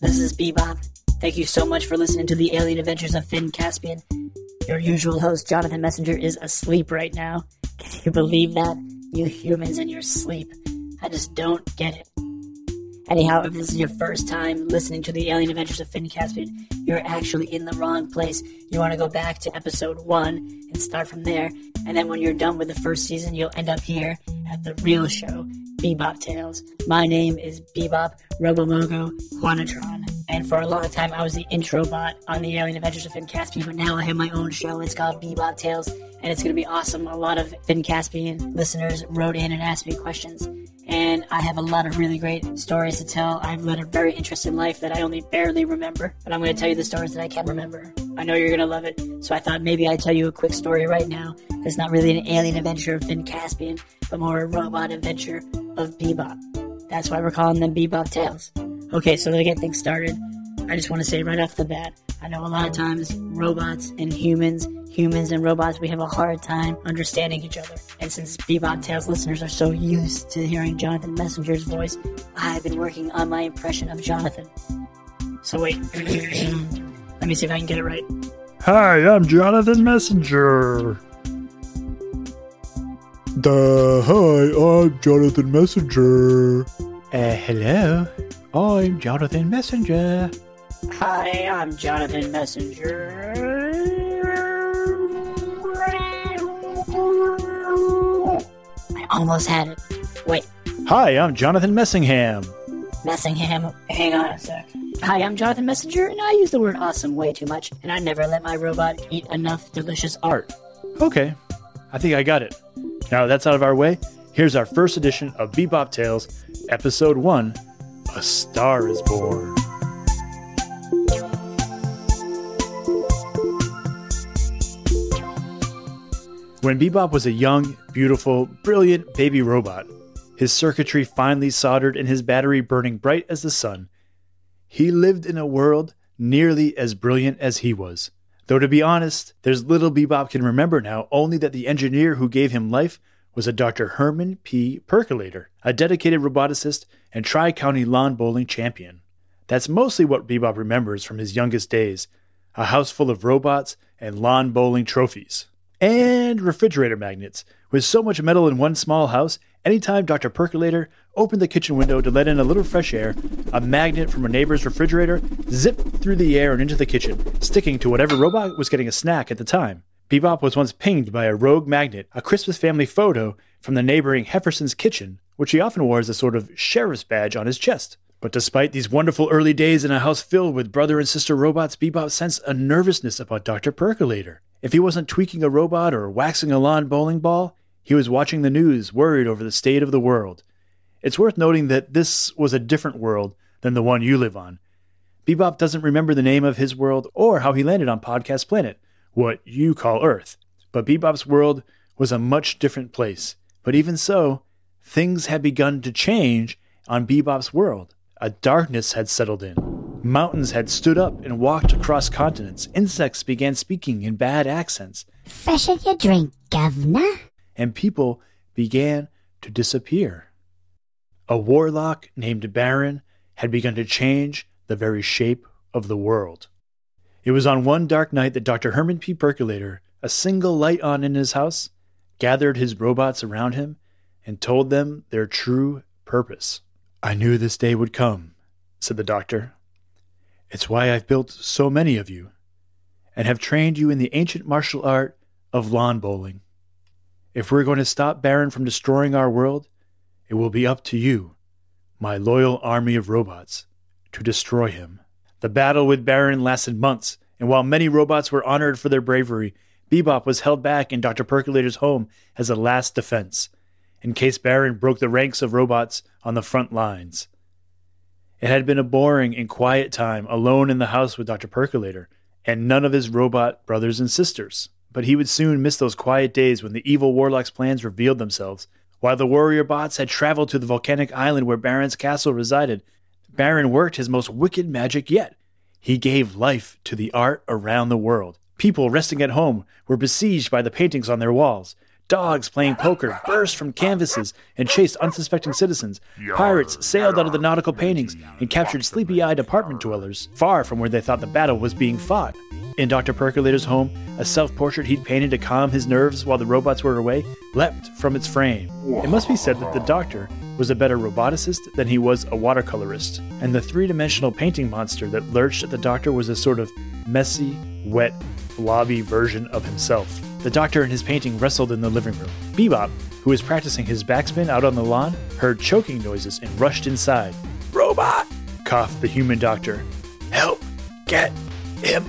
This is Bebop. Thank you so much for listening to the alien adventures of Finn Caspian. Your usual host, Jonathan Messenger, is asleep right now. Can you believe that? You humans in your sleep. I just don't get it. Anyhow, if this is your first time listening to the alien adventures of Finn Caspian, you're actually in the wrong place. You want to go back to episode one and start from there, and then when you're done with the first season, you'll end up here at the real show, Bebop Tales. My name is Bebop Robomogo Juanatron, and for a long time I was the intro bot on the Alien Adventures of Finn Caspian, but now I have my own show. It's called Bebop Tales, and it's going to be awesome. A lot of Finn Caspian listeners wrote in and asked me questions, and I have a lot of really great stories to tell. I've led a very interesting life that I only barely remember, but I'm going to tell you the stories that I can remember. I know you're going to love it, so I thought maybe I'd tell you a quick story right now. It's not really an alien adventure of Finn Caspian, but more a robot adventure of Bebop. That's why we're calling them Bebop Tales. Okay, so to get things started, I just want to say right off the bat, I know a lot of times robots and humans, humans and robots, we have a hard time understanding each other. And since Bebop Tales listeners are so used to hearing Jonathan Messenger's voice, I've been working on my impression of Jonathan. So wait, let me see if I can get it right. Hi, I'm Jonathan Messenger. Duh, hi, I'm Jonathan Messenger. Uh, hello, I'm Jonathan Messenger. Hi, I'm Jonathan Messenger. I almost had it. Wait, Hi, I'm Jonathan Messingham. Messingham, hang on a sec. Hi, I'm Jonathan Messenger, and I use the word awesome way too much, and I never let my robot eat enough delicious art. Okay, I think I got it. Now that's out of our way, here's our first edition of Bebop Tales, Episode 1 A Star is Born. When Bebop was a young, beautiful, brilliant baby robot, his circuitry finely soldered and his battery burning bright as the sun, he lived in a world nearly as brilliant as he was. Though to be honest, there's little Bebop can remember now, only that the engineer who gave him life was a Dr. Herman P. Percolator, a dedicated roboticist and Tri County lawn bowling champion. That's mostly what Bebop remembers from his youngest days a house full of robots and lawn bowling trophies. And refrigerator magnets. With so much metal in one small house, anytime Dr. Percolator opened the kitchen window to let in a little fresh air, a magnet from a neighbor's refrigerator zipped through the air and into the kitchen, sticking to whatever robot was getting a snack at the time. Bebop was once pinged by a rogue magnet, a Christmas family photo from the neighboring Hefferson's kitchen, which he often wore as a sort of sheriff's badge on his chest. But despite these wonderful early days in a house filled with brother and sister robots, Bebop sensed a nervousness about Dr. Percolator. If he wasn't tweaking a robot or waxing a lawn bowling ball, he was watching the news, worried over the state of the world. It's worth noting that this was a different world than the one you live on. Bebop doesn't remember the name of his world or how he landed on Podcast Planet, what you call Earth. But Bebop's world was a much different place. But even so, things had begun to change on Bebop's world. A darkness had settled in. Mountains had stood up and walked across continents. Insects began speaking in bad accents. Freshen your drink, governor. and people began to disappear. A warlock named Baron had begun to change the very shape of the world. It was on one dark night that Dr. Herman P. Percolator, a single light on in his house, gathered his robots around him and told them their true purpose. I knew this day would come, said the doctor. It's why I've built so many of you, and have trained you in the ancient martial art of lawn bowling. If we're going to stop Baron from destroying our world, it will be up to you, my loyal army of robots, to destroy him. The battle with Baron lasted months, and while many robots were honored for their bravery, Bebop was held back in Dr. Percolator's home as a last defense, in case Baron broke the ranks of robots on the front lines. It had been a boring and quiet time alone in the house with Dr. Percolator, and none of his robot brothers and sisters. But he would soon miss those quiet days when the evil warlock's plans revealed themselves. While the warrior bots had traveled to the volcanic island where Baron's castle resided, Baron worked his most wicked magic yet. He gave life to the art around the world. People resting at home were besieged by the paintings on their walls. Dogs playing poker burst from canvases and chased unsuspecting citizens. Pirates sailed out of the nautical paintings and captured sleepy eyed apartment dwellers, far from where they thought the battle was being fought. In Dr. Percolator's home, a self portrait he'd painted to calm his nerves while the robots were away leapt from its frame. It must be said that the doctor was a better roboticist than he was a watercolorist, and the three dimensional painting monster that lurched at the doctor was a sort of messy, wet, blobby version of himself. The doctor and his painting wrestled in the living room. Bebop, who was practicing his backspin out on the lawn, heard choking noises and rushed inside. Robot! coughed the human doctor. Help! Get him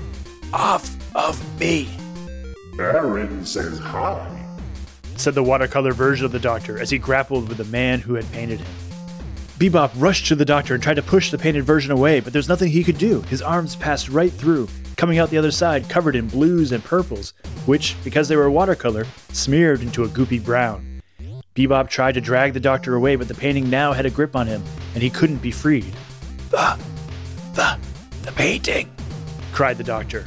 off of me! Baron says hi. said the watercolor version of the doctor as he grappled with the man who had painted him. Bebop rushed to the doctor and tried to push the painted version away, but there's nothing he could do. His arms passed right through, coming out the other side covered in blues and purples, which, because they were watercolor, smeared into a goopy brown. Bebop tried to drag the doctor away, but the painting now had a grip on him, and he couldn't be freed. The, the, the painting, cried the doctor.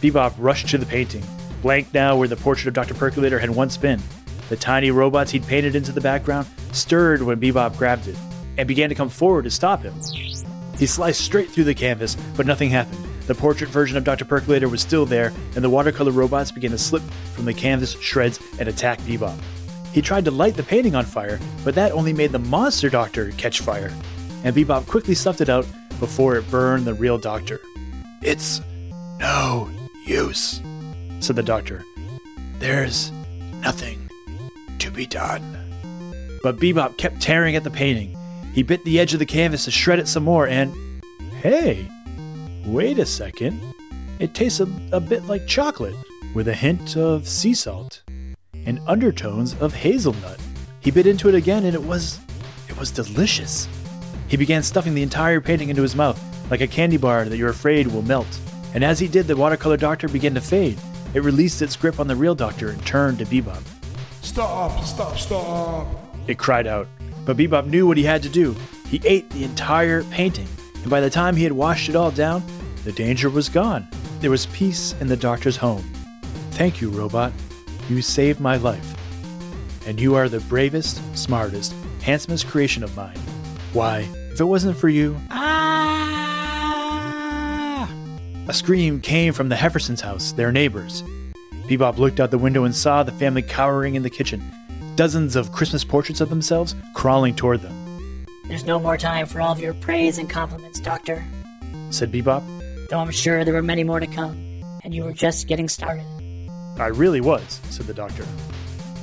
Bebop rushed to the painting, blank now where the portrait of Dr. Percolator had once been. The tiny robots he'd painted into the background stirred when Bebop grabbed it, and began to come forward to stop him. He sliced straight through the canvas, but nothing happened. The portrait version of Dr. Percolator was still there, and the watercolor robots began to slip from the canvas shreds and attack Bebop. He tried to light the painting on fire, but that only made the monster doctor catch fire, and Bebop quickly stuffed it out before it burned the real doctor. It's no use, said the doctor. There's nothing to be done. But Bebop kept tearing at the painting. He bit the edge of the canvas to shred it some more, and hey, wait a second. It tastes a, a bit like chocolate, with a hint of sea salt and undertones of hazelnut. He bit into it again, and it was it was delicious. He began stuffing the entire painting into his mouth, like a candy bar that you're afraid will melt. And as he did, the watercolor doctor began to fade. It released its grip on the real doctor and turned to Bebop. Stop, stop, stop. It cried out. But Bebop knew what he had to do. He ate the entire painting, and by the time he had washed it all down, the danger was gone. There was peace in the doctor's home. Thank you, robot. You saved my life. And you are the bravest, smartest, handsomest creation of mine. Why, if it wasn't for you. Ah! A scream came from the Heffersons' house, their neighbors. Bebop looked out the window and saw the family cowering in the kitchen, dozens of Christmas portraits of themselves crawling toward them. There's no more time for all of your praise and compliments, Doctor. Said Bebop. Though I'm sure there were many more to come, and you were just getting started. I really was, said the doctor.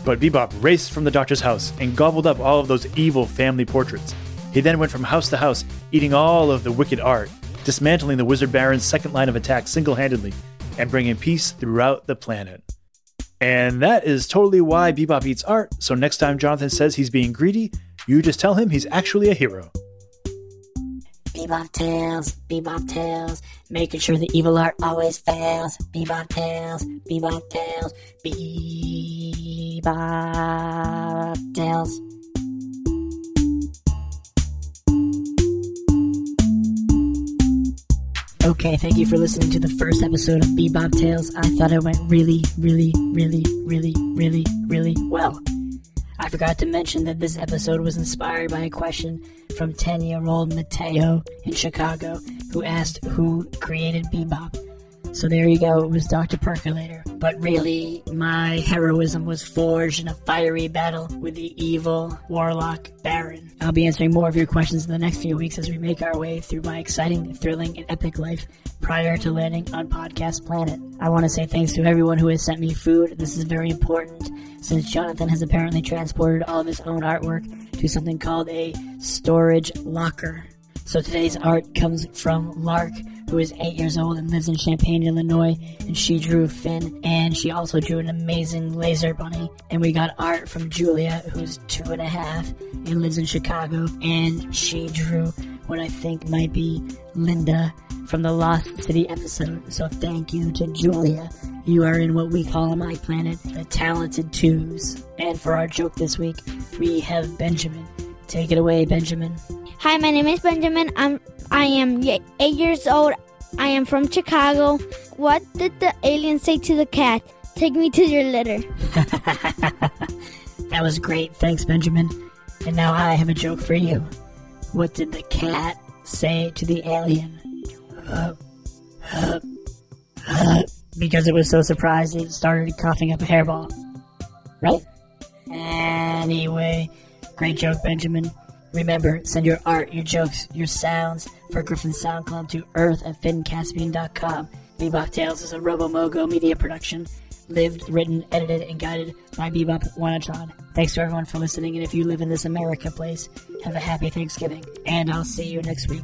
But Bebop raced from the doctor's house and gobbled up all of those evil family portraits. He then went from house to house, eating all of the wicked art, dismantling the Wizard Baron's second line of attack single handedly, and bringing peace throughout the planet. And that is totally why Bebop eats art, so next time Jonathan says he's being greedy, you just tell him he's actually a hero. Bebop Tales, Bebop Tales, making sure the evil art always fails. Bebop Tales, Bebop Tales, Bebop Tales. Okay, thank you for listening to the first episode of Bebop Tales. I thought it went really, really, really, really, really, really well. I forgot to mention that this episode was inspired by a question from 10 year old Mateo in Chicago who asked who created Bebop. So there you go, it was Dr. Percolator. But really, my heroism was forged in a fiery battle with the evil warlock Baron. I'll be answering more of your questions in the next few weeks as we make our way through my exciting, thrilling, and epic life prior to landing on Podcast Planet. I want to say thanks to everyone who has sent me food. This is very important since Jonathan has apparently transported all of his own artwork to something called a storage locker. So today's art comes from Lark, who is eight years old and lives in Champaign, Illinois, and she drew Finn, and she also drew an amazing laser bunny. And we got art from Julia, who's two and a half and lives in Chicago, and she drew what I think might be Linda from the Lost City episode. So thank you to Julia. You are in what we call on my planet the talented twos. And for our joke this week, we have Benjamin. Take it away, Benjamin. Hi, my name is Benjamin. I'm I am eight years old. I am from Chicago. What did the alien say to the cat? Take me to your litter. That was great. Thanks, Benjamin. And now I have a joke for you. What did the cat say to the alien? Uh, uh, uh, because it was so surprised, it started coughing up a hairball. Right? Anyway, great joke, Benjamin. Remember, send your art, your jokes, your sounds for Griffin Sound Club to earth at finncaspian.com. Bebop Tales is a Robomogo media production. Lived, written, edited, and guided by Bebop Wanatron. Thanks to everyone for listening, and if you live in this America place, have a happy Thanksgiving. And I'll see you next week.